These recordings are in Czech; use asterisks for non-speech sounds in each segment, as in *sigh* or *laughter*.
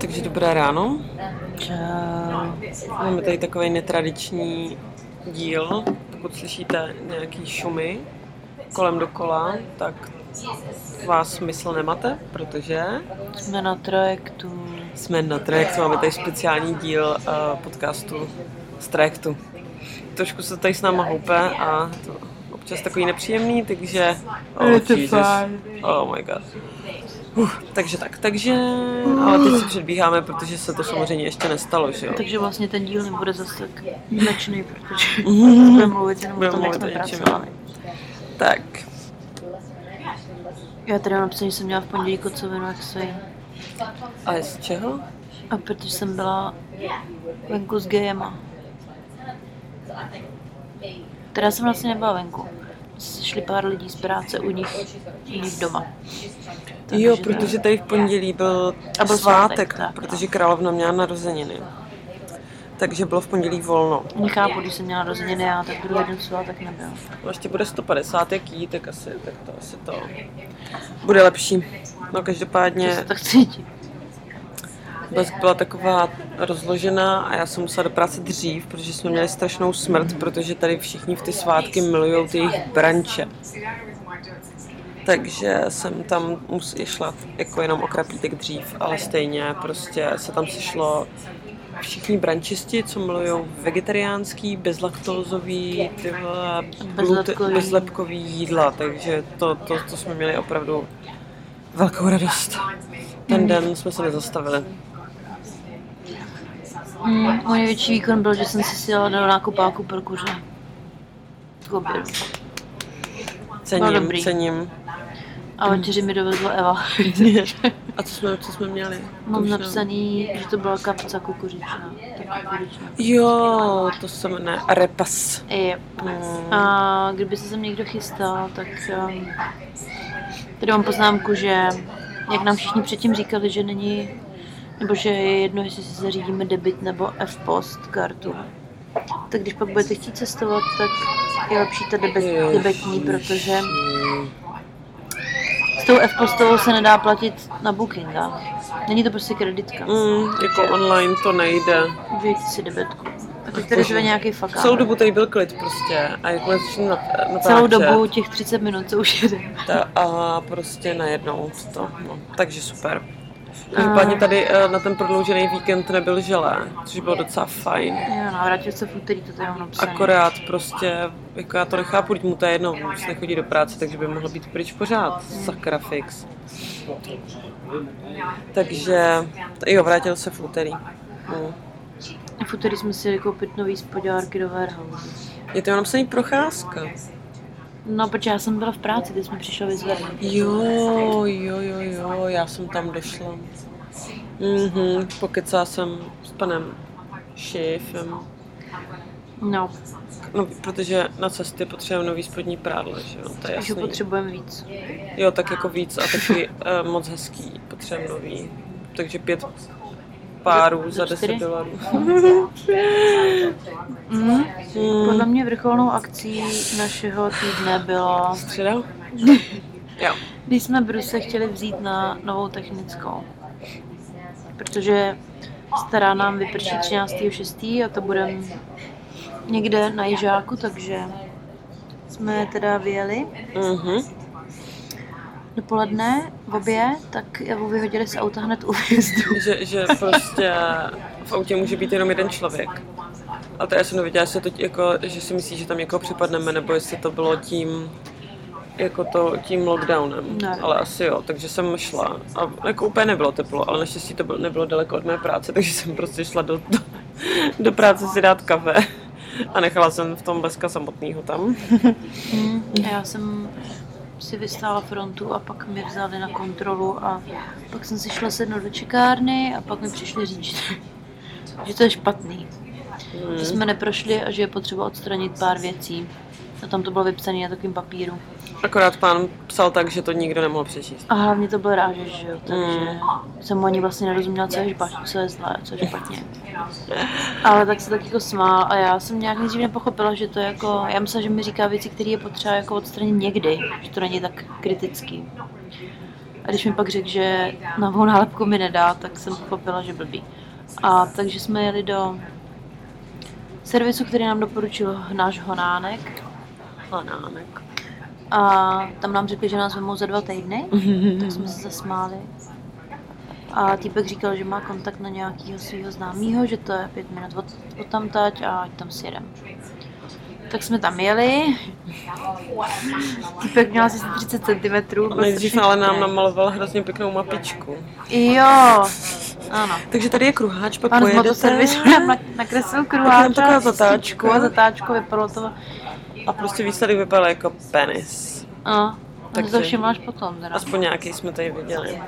Takže dobré ráno. Čau. Máme tady takový netradiční díl. Pokud slyšíte nějaký šumy kolem dokola, tak vás smysl nemate, protože Jsme na trajektu. jsme na trajektu, máme tady speciální díl uh, podcastu z trajektu. Trošku se tady s náma houpe a to občas takový nepříjemný, takže... Oh, Jesus. Oh my god. Uh, takže tak, takže... Ale teď si předbíháme, protože se to samozřejmě ještě nestalo, že jo? Takže vlastně ten díl nebude zase tak výjimečný, protože *laughs* budeme mluvit jenom o tom, jak jsme pracovali. Tak, Já tady mám napsaný, že jsem měla v pondělí kocovinu jak svý. a z čeho? A protože jsem byla venku s gejema. Teda jsem vlastně nebyla venku. Šli pár lidí z práce u nich, u nich doma. Jo, Takže- protože tady v pondělí byl, A byl svátek, svátek, tak, no. protože královna měla narozeniny. Takže bylo v pondělí volno. Nechápu, když jsem měla narozeniny já, tak druhý den svátek nebyl. No, ještě bude 150, jak jí, tak asi, tak to asi to bude lepší. No To každopádně se tak cítí. Blesk byla taková rozložená a já jsem musela do práce dřív, protože jsme měli strašnou smrt, protože tady všichni v ty svátky milují ty jejich branče. Takže jsem tam mus, šla jako jenom o kraplítek dřív, ale stejně prostě se tam sešlo všichni brančisti, co milují vegetariánský, bezlaktózový, Bezlepkový. jídla, takže to, to, to jsme měli opravdu velkou radost. Ten den jsme se nezastavili. Mm, můj největší výkon byl, že jsem si sjela do nákupáku pro kuře. K obědu. Cením, dobrý. cením. A večeři mi dovezla Eva. *laughs* A co jsme, co jsme měli? To Mám už napsaný, že to byla kapca kukuřičná. Tak kukuřičná. Jo, to se jmenuje repas. Yep. Mm. A kdyby se sem někdo chystal, tak um, tady mám poznámku, že jak nám všichni předtím říkali, že není, nebo že je jedno, jestli si zařídíme debit nebo F-post kartu, tak když pak budete chtít cestovat, tak je lepší ta debet, Ježiši. debetní, protože s tou F-postovou se nedá platit na bookingách. Není to prostě kreditka. Mm, jako online to nejde. Užijte si debetku. A teď tady řve nějaký fakán. Celou dobu tady byl klid prostě. A začnu nat- natáčet, Celou dobu těch 30 minut, co už jede. ta, a prostě najednou to. No, takže super. Každopádně tady eh, na ten prodloužený víkend nebyl želé, což bylo docela fajn. Jo, navrátil se v úterý, to mám napsané. Akorát prostě, jako já to nechápu, mu to je jedno, už nechodí do práce, takže by mohl být pryč pořád, sakra fix. Takže, jo, vrátil se v úterý. No. V úterý jsme si koupit nový spodňárky do warehouse. Je to jenom napsaný procházka. No, protože já jsem byla v práci, teď jsme přišli vyzvednout. Jo, jo, jo, jo, já jsem tam došla. Mhm, pokecala jsem s panem šéfem. No, No, protože na cestě potřebujeme nový spodní prádlo, že jo, to je takže jasný. potřebujeme víc. Jo, tak jako víc a taky uh, moc hezký, potřebujeme nový. Takže pět párů za 10 čtyři? dolarů. Mm. Podle mě vrcholnou akcí našeho týdne bylo, Středa? *laughs* Jo. když jsme Bruse chtěli vzít na novou technickou. Protože stará nám vyprší 13.6. a to budeme někde na Jižáku, takže jsme teda vyjeli Mhm. Dopoledne v obě, tak Evu vyhodili z auta hned u výjezdu. *laughs* Že, že prostě v autě může být jenom jeden člověk. A to já jsem nevěděla, jestli to jako, že si myslí, že tam někoho připadneme, nebo jestli to bylo tím, jako to, tím lockdownem. Ne. Ale asi jo, takže jsem šla. A jako úplně nebylo teplo, ale naštěstí to bylo, nebylo daleko od mé práce, *laughs* takže jsem prostě šla do, do, do práce si dát kafe. A nechala jsem v tom Bleska samotného tam. A *laughs* já jsem si vystála frontu a pak mě vzali na kontrolu a pak jsem si šla sednout do čekárny a pak mi přišli říct, *laughs* že to je špatný. Že jsme neprošli a že je potřeba odstranit pár věcí. A tam to bylo vypsané na takovém papíru. Akorát pán psal tak, že to nikdo nemohl přečíst. A hlavně to byl rážeš, že jo, takže jsem mu ani vlastně nerozuměla, co je špatně, co je zlé, co je špatně. Ale tak se tak jako smál a já jsem nějak nejdřív nepochopila, že to je jako, já myslela, že mi říká věci, které je potřeba jako odstranit někdy, že to není tak kritický. A když mi pak řekl, že novou nálepku mi nedá, tak jsem pochopila, že blbý. A takže jsme jeli do servisu, který nám doporučil náš honánek. Hanánek. A tam nám řekli, že nás vemou za dva týdny, tak jsme se zasmáli. A týpek říkal, že má kontakt na nějakého svého známého, že to je pět minut od, od tamtať a ať tam si jedem. Tak jsme tam jeli. Týpek měl asi 30 cm. Nejdřív ale nám namaloval hrozně pěknou mapičku. Jo, ano. Takže tady je kruháč, pak Pan z pojedete. motoservisu nám na- nakreslil kruháč taková zatáčka. zatáčku a zatáčku vypadalo to. A prostě výsledek vypadal jako penis. A, takže Takže- to všiml až potom. Teda. Aspoň nějaký jsme tady viděli.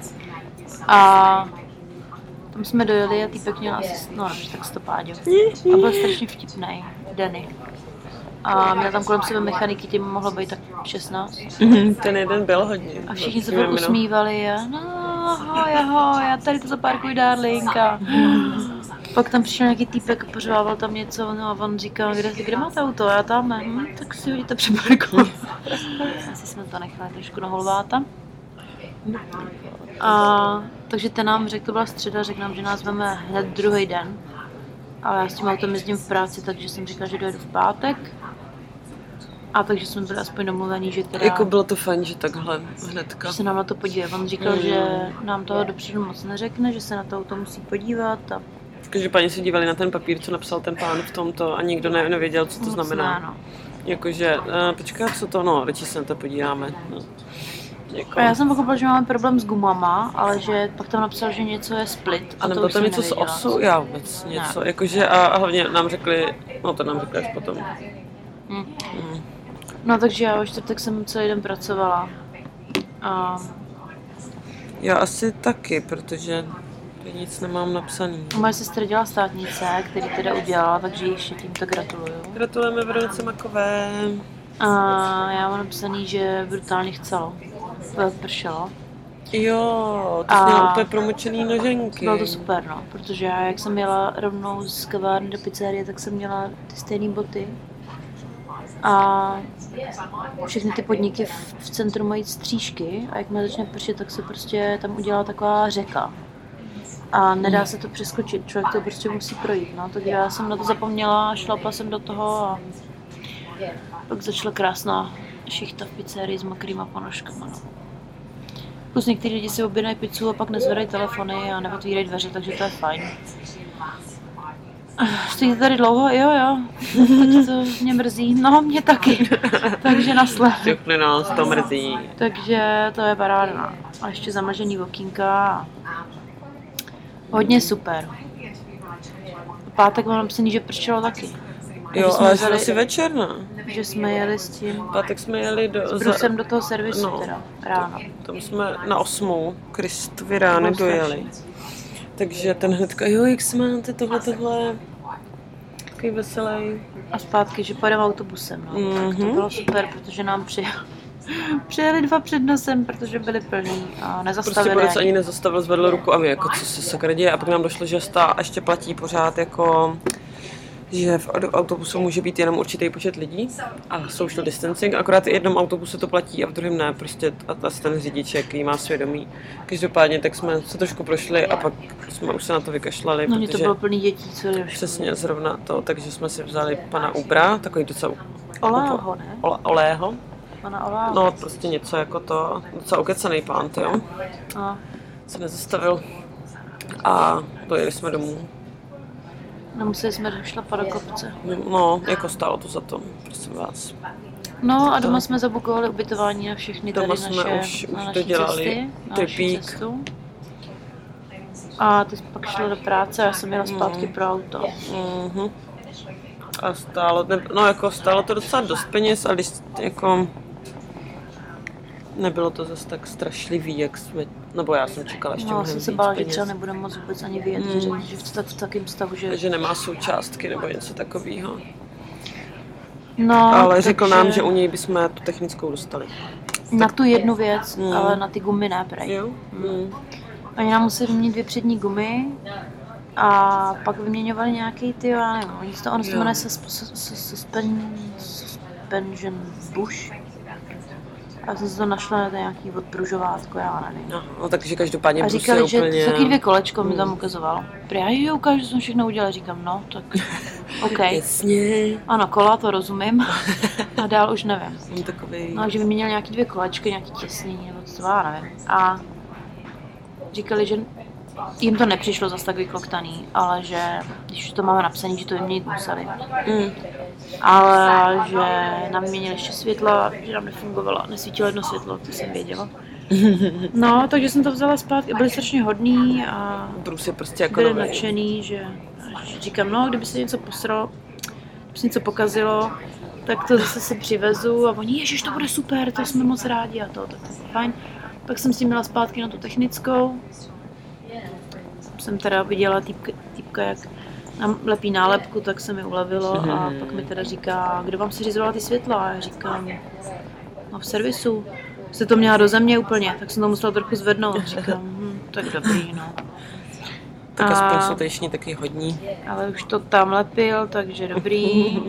A tam jsme dojeli a týpek měl asi, no tak stopáďo. A byl strašně vtipný, Danny. A měl tam kolem sebe mechaniky, tím mohlo být tak 16. Mhm, Ten jeden byl hodně. A všichni se mimo. usmívali a no, ahoj, ahoj, já tady to zaparkuj, darling. A *laughs* pak tam přišel nějaký týpek a pořvával tam něco, no a on říkal, kde, kde máte auto, já tam, hm, tak si hodíte přeparku. *laughs* Asi jsme to nechali trošku na holváta. A takže ten nám řekl, to byla středa, řekl nám, že nás veme hned druhý den. Ale já s tím autem jezdím v práci, takže jsem říkala, že dojedu v pátek. A takže jsme byli aspoň domluvení, že teda... Jako bylo to fajn, že takhle hnedka. že se nám na to podívá. On říkal, Mm. že nám toho dopředu moc neřekne, že se na to auto musí podívat a Každopádně se dívali na ten papír, co napsal ten pán v tomto a nikdo ne, nevěděl, co to moc znamená. Ne, no. Jakože, uh, počkej, co to, no, radši se na to podíváme. No. Jako. Já jsem pochopila, že máme problém s gumama, ale že pak tam napsal, že něco je split. A A to nebo tam něco z osu? Já vůbec něco. Jakože a, a hlavně nám řekli, no to nám řekli až potom. Hm. Mm. No takže já ve čtvrtek jsem celý den pracovala. A Já asi taky, protože nic nemám napsaný. moje sestra dělá státnice, který teda udělala, takže ještě tímto gratuluju. Gratulujeme Veronice Makové. A já mám napsaný, že brutálně chcelo. Pršelo. Jo, to A- měla úplně promočený noženky. Bylo to super, no, protože já, jak jsem jela rovnou z kavárny do pizzerie, tak jsem měla ty stejné boty. A všechny ty podniky v, v centru mají střížky a jakmile začne pršet, tak se prostě tam udělá taková řeka. A nedá se to přeskočit, člověk to prostě musí projít, no, takže já jsem na to zapomněla, šlapla jsem do toho a pak začala krásná šichta v pizzerii s mokrýma ponožkama, no. Plus někteří lidi si objednají pizzu a pak nezvedají telefony a neotvírají dveře, takže to je fajn. Stojíte tady dlouho? Jo, jo. Teď to mě mrzí. No, mě taky. Takže nasled. Všechny nás to mrzí. Takže to je paráda. A ještě zamlžený okýnka. Hodně super. V pátek mám napsaný, že pršelo taky. Jo, ale že asi večer, ne? Že jsme jeli s tím Pátek jsme jeli do... s Brusem do toho servisu No. teda ráno. Tam jsme na osmou Kristovi rány bylo dojeli. Takže ten hnedka, jo, jak se máte, tohle, tohle. Takový veselý. A zpátky, že pojedeme autobusem. No. Mm-hmm. Tak to Mhm. bylo super, protože nám přijel, přijeli dva před nosem, protože byli plní a Prostě nezastavili. borec ani nezastavil, zvedl ruku a my jako, co se sakra děje. A pak nám došlo, že stá ještě platí pořád jako že v au- autobusu může být jenom určitý počet lidí a social distancing, akorát v jednom autobuse to platí a v druhém ne, prostě a asi ten řidič, jaký má svědomí. Každopádně tak jsme se trošku prošli a pak jsme už se na to vykašlali, No, mě to protože bylo plný dětí, co je přesně zrovna to, takže jsme si vzali pana Ubra, takový docela Oláho, ne? Olého, Pana no prostě něco jako to, docela ukecený pán, ty jo, No. se nezastavil a dojeli jsme domů. no museli jsme šlapat do kopce. No, jako stálo to za to, prosím vás. No a doma jsme zabukovali ubytování na všechny tady Doma jsme naše, už- na už naší dodělali cesty, na naši cestu. A teď pak šlo do práce a já jsem jela zpátky Mm. pro auto. Mhm. A stálo, no jako stálo to docela dost peněz, ale jako nebylo to zase tak strašlivý, jak jsme, nebo já jsem čekala ještě No, mnohem jsem se bála, že třeba nebudeme moc vůbec ani vyjet, Mm. že, že v, tak, v takém stavu, že... že nemá součástky nebo něco takového. No, Ale řekl takže nám, že u něj bychom tu technickou dostali. Na tu jednu věc, Mm. ale na ty gumy ne, prej. Jo? Mm. Oni nám museli vyměnit dvě přední gumy a pak vyměňovali nějaký ty, já nevím, ono se to jmenuje sus- sus- sus- suspen, suspension bush. Já jsem si to našla na nějaký odpružovátko, já nevím. No, no takže každopádně A Bruce říkali, že úplně... taky dvě kolečko mi tam ukazoval. Prý, já ji ukážu, že jsem všechno udělala. Říkám, no, tak *laughs* OK. Jasně. Ano, kola, to rozumím. *laughs* A dál už nevím. Jsem takový... No, že vyměnil nějaký dvě kolečky, nějaký těsnění, nebo co, já nevím. A říkali, že jim to nepřišlo zas tak vykloktaný, ale že když to máme napsané, že to vyměnit museli. Mm. Ale že nám vyměnili ještě světla, že nám nefungovalo, nesvítilo jedno světlo, to jsem věděla. *laughs* No, takže jsem to vzala zpátky, byli strašně hodní a Bruce je prostě jako byli nadšený, že, že říkám, no, kdyby se něco posralo, kdyby se něco pokazilo, tak to zase si přivezu a oni, ježiš, to bude super, to jsme moc rádi a to, tak to bylo fajn. Pak jsem s tím měla zpátky na tu technickou. Jsem teda viděla týpka, týpka jak nám lepí nálepku, tak se mi ulevilo a pak mi teda říká, kdo vám si řizoval ty světla? A já říkám, no v servisu. Jste to měla do země úplně, tak jsem to musela trochu zvednout. Říkám, hm, tak dobrý, no. Tak A- aspoň jsou teční taky hodní. ale už to tam lepil, takže dobrý.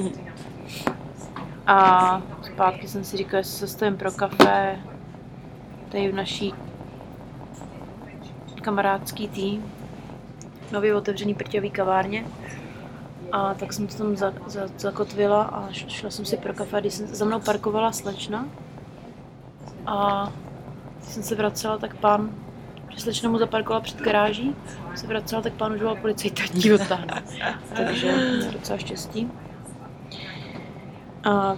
A zpátky jsem si říkala, jestli se stavím pro kafe, tady v naší kamarádský tým, nově otevřený prťový kavárně. A tak jsem to tam za, za, zakotvila a šla jsem si pro kafe, když jsem za mnou parkovala slečna. A když jsem se vracela, tak pán, slečna mu zaparkovala před garáží, se vracela, tak pán už volal policajta, *laughs* odtáhne. Takže docela štěstí. A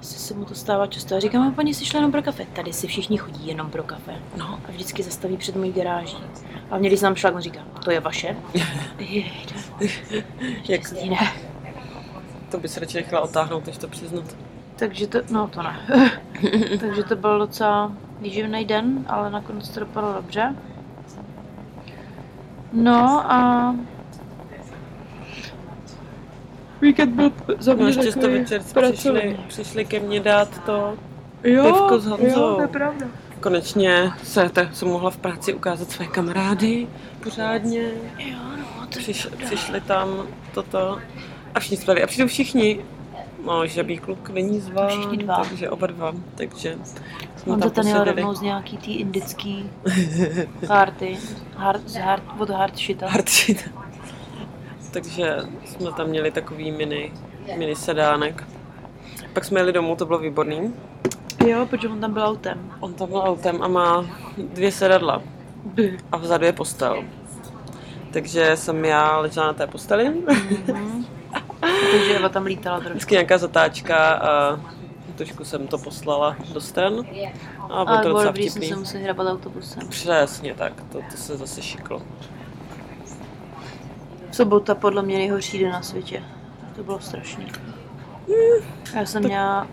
asi se mu to stává často. Já říkám, "A paní si šla jenom pro kafe. Tady si všichni chodí jenom pro kafe. No. A vždycky zastaví před mojí garáží. A mě, když nám šla, on říká, to je vaše? Jejda, *laughs* Jak, ne. to by se radši nechala otáhnout, než to přiznat. Takže to, no to ne. *laughs* Takže to byl docela výživný den, ale nakonec to dopadlo dobře. No a víkend byl za No ještě jste večer přišli, přišli ke mně dát to. Jo, pivko s Honzou. jo, to je pravda. Konečně se, tak jsem mohla v práci ukázat své kamarády pořádně. Jo, no, to Přiš, přišli tam toto a všichni spali. A přijdou všichni. No, žabý kluk není zván, Všichni dva. takže oba dva. Takže jsme On to tam ten jel posedili. rovnou z nějaký tý indický party, hard, hard, od hard shita. Takže jsme tam měli takový mini, mini sedánek. Pak jsme jeli domů, to bylo výborný. Jo, protože on tam byl autem. On tam byl autem a má dvě sedadla a vzadu je postel. Takže jsem já ležela na té posteli, Mhm. Takže Eva tam lítala trošku. vždycky nějaká zatáčka a trošku jsem to poslala do stran a bylo to docela dobrý, jsem vtipný. se hrabat autobusem. Přesně tak, to, to se zase šiklo. Sobota podle mě nejhorší den na světě. To bylo strašný. Já jsem měla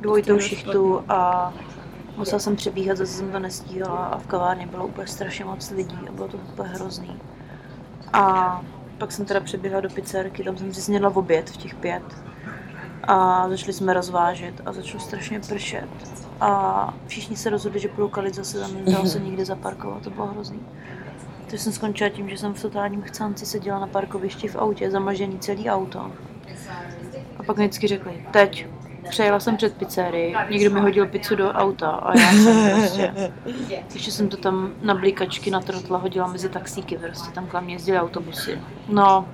dvojitou šichtu a musela jsem přebíhat, zase jsem to nestíhala a v kavárně bylo úplně strašně moc lidí a bylo to úplně hrozný. A pak jsem teda přeběhla do pizzerky, tam jsem si snědla v oběd v těch pět. A začali jsme rozvážet a začalo strašně pršet. A všichni se rozhodli, že půjdou kalit zase tam nedalo se nikde zaparkovat, to bylo hrozný. Takže jsem skončila tím, že jsem v totálním chcanci seděla na parkovišti v autě, zamlžený celý auto. A pak mi vždycky řekli, teď, přejela jsem před pizzerii, někdo mi hodil pizzu do auta a já jsem prostě, ještě jsem to tam na blíkačky na trotla hodila mezi taxíky, prostě tam kolem mě jezdily autobusy. No,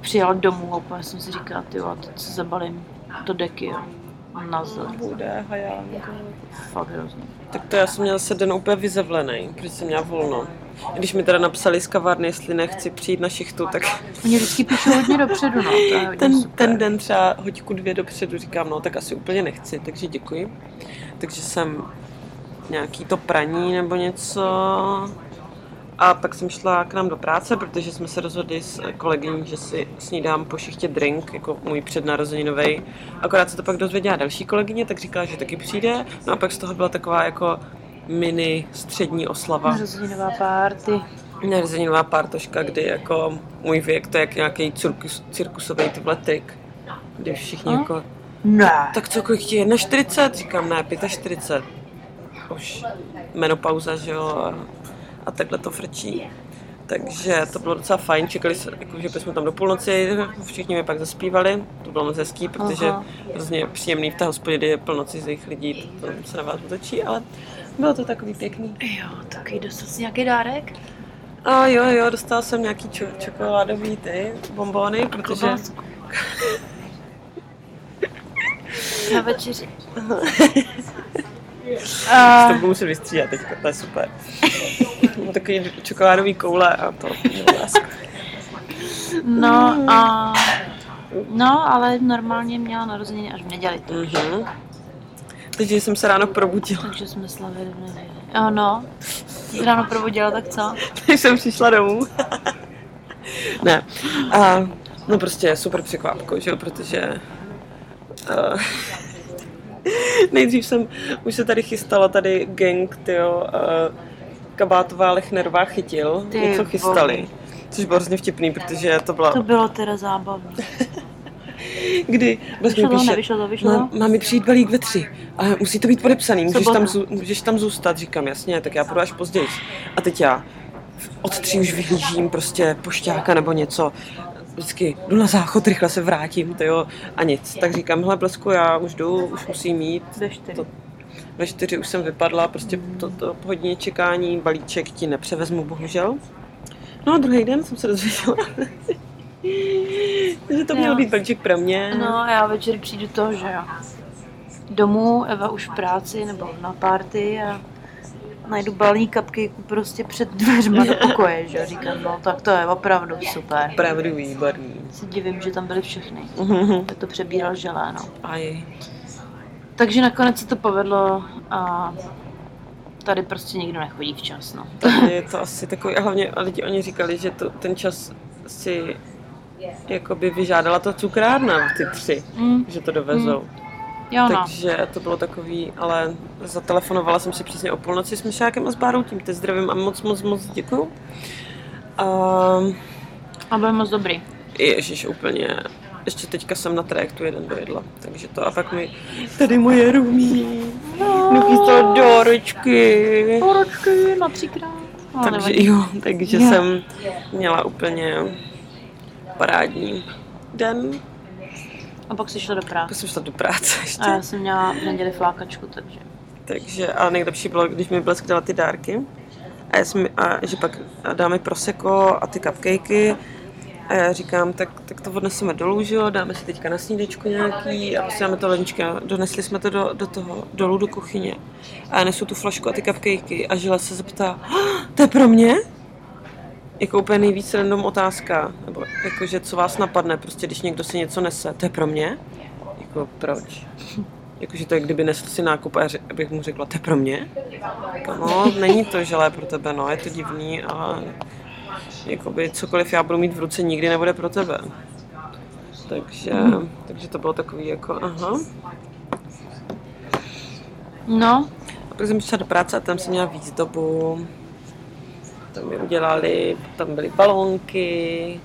přijela domů a úplně jsem si říkala, ty jo, teď se zabalím do deky a nazdar. Bude hajánko. Fakt hrozný. Tak to já jsem měla se den úplně vyzevlený, protože jsem měla volno. Když mi teda napsali z kavárny, jestli nechci přijít na šichtu, tak Oni vždycky píšou hodně dopředu, no, to je ten, super. ten den třeba hoďku dvě dopředu říkám, no tak asi úplně nechci, takže děkuji. Takže jsem nějaký to praní nebo něco. A pak jsem šla k nám do práce, protože jsme se rozhodli s kolegyní, že si snídám po šichtě drink, jako můj přednarozeninový. Akorát se to pak dozvěděla další kolegyně, tak říkala, že taky přijde. No a pak z toho byla taková jako mini střední oslava. Narozeninová párty. Narozeninová pártoška, kdy jako můj věk, to je jak nějaký cirkus, cirkusový tyhle trik. Kdy všichni A? jako, Ne. tak co, kolik ti je? 40? Říkám, ne, 45. Už menopauza, že jo, a, a takhle to frčí. Takže to bylo docela fajn, čekali jsme, jako, že jsme tam do půlnoci, všichni mi pak zaspívali, to bylo moc hezký, protože Aha. hrozně příjemný v té hospodě, je plno cizích lidí, to, to se na vás otočí, ale bylo to takový pěkný. Jo, takový dostat si nějaký dárek? A jo, jo, dostala jsem nějaký čo, čokoládový ty bombony, protože Klobásku. Na večeři. *laughs* A, to budu muset vystřídat teďka, to je super. Mám takový čokoládový koule a to no a... No, ale normálně měla narozeniny až v neděli, to, Takže jsem se ráno probudila, takže jsme slavili v neděli. Jo, no. Jsi ráno probudila, tak co? *laughs* když jsem přišla domů. *laughs* ne. A, no prostě super překvapko, že jo, protože uh, *laughs* nejdřív jsem, už se tady chystala tady gang, tyjo, uh, Kabátová, Lechnerová chytil, Ty něco chystali. vole. Což bylo hrozně vtipný, protože to byla, To bylo teda zábavné. Kdy mi Vyšlo píše, nevyšlo to, vyšlo "Má-? Má mi přijít balík ve tři, ale musí to být podepsaný, můžeš tam, můžeš tam zůstat, říkám, jasně, tak já půjdu až později. A teď já od tří už vyhlížím prostě pošťáka nebo něco, vždycky jdu na záchod, rychle se vrátím, to jo, a nic. Tak říkám, hele Blesku, já už jdu, už musím jít. Ve čtyři. To- Ve čtyři už jsem vypadla, prostě to, to po hodině čekání, balíček ti nepřevezmu, bohužel. No a druhý den jsem se dozvěděla, *laughs* že to měl Jo. být balíček pro mě. No a já večer přijdu to, že jo. Domů, Eva už v práci nebo na party a najdu balík cupcake prostě před dveřma do pokoje, že jo. Říkám, no tak to je opravdu super. Opravdu výborný. Se divím, že tam byly všechny. Mhm. Tak to přebíral želé, no. Aj. Takže nakonec se to povedlo a tady prostě nikdo nechodí včas, no. Takže je to asi takový, a hlavně lidi oni říkali, že to, ten čas si jakoby vyžádala to cukrárna, ty tři, Mm, že to dovezou. jo no. Takže to bylo takový, ale zatelefonovala jsem si přesně o půlnoci s Myšákem a s Bárou, tím te zdravím a moc, moc, moc děkuju. A A byl moc dobrý. ježiš, úplně, ještě teďka jsem na trajektu jeden dojedla, takže to a pak mi tady moje rumí, nachystal dárečky. Poročky na třikrát. No, Takže nevadí. jo, takže Jo. jsem měla úplně parádní den. A pak si šla do Pak práce. jsem šla do práce ještě. A já jsem měla v neděli flákačku, takže... Takže, a nejlepší bylo, když mi Blesk dala ty dárky. A, já jsem, a že pak dáme proseko a ty cupcakey. A já říkám, tak, tak to odneseme dolů, že jo, dáme si teďka na snídečku nějaký a prostě dáme to lednička. Donesli jsme to do, do toho, dolů do kuchyně. A já nesu tu flašku a ty cupcakey a Žila se zeptá, "Ah, to je pro mě? Jako úplně nejvíc random otázka, nebo jakože co vás napadne, prostě když někdo si něco nese, to je pro mě? Jako proč? *laughs* Jakože to je, kdyby nesl si nákup a já řek- bych mu řekla, to je pro mě? Říkám, No, není to želé pro tebe, no, je to divný, ale jakoby cokoliv já budu mít v ruce, nikdy nebude pro tebe. Takže, takže to bylo takový jako, aha. No, A pak jsem přišla do práce a tam jsem měla výzdobu. Tam mi udělali, tam byly balónky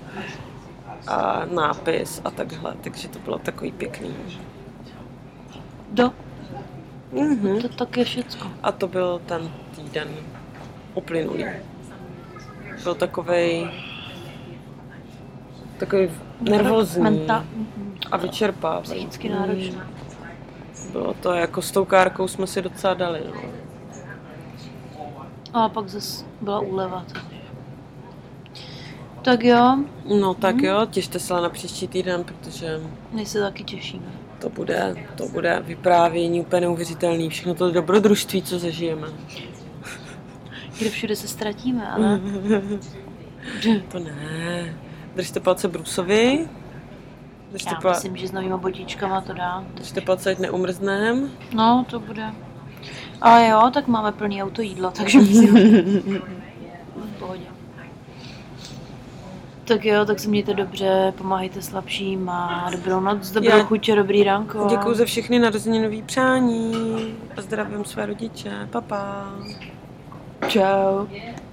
a nápis a takhle, takže to bylo takový pěkný. do. Mhm. To tak je všecko. A to byl ten týden uplynulý. Byl takovej takový nervózní Menta, a vyčerpávavý. psychicky náročný. Bylo to jako s tou kárkou jsme si docela dali. No. A pak zase byla úleva. Takže. Tak jo, no tak jo, těšte se na příští týden, protože my se taky těšíme. to bude, to bude vyprávění úplně neuvěřitelný. Všechno to dobrodružství, co zažijeme. Kde všude se ztratíme, ale *laughs* To ne. Držte palce Brusovi. Držte, já pa- myslím, že s novýma botičkama to dá. držte palce, ať neumrznem. No, to bude. A jo, tak máme plný auto jídla, takže *laughs* v pohodě. Tak jo, tak se mějte dobře, pomáhejte slabším a dobrou noc, dobrou Já- chuť a dobrý ránko. Děkuji za všechny narozeninový přání a zdravím své rodiče. Papa. Čau.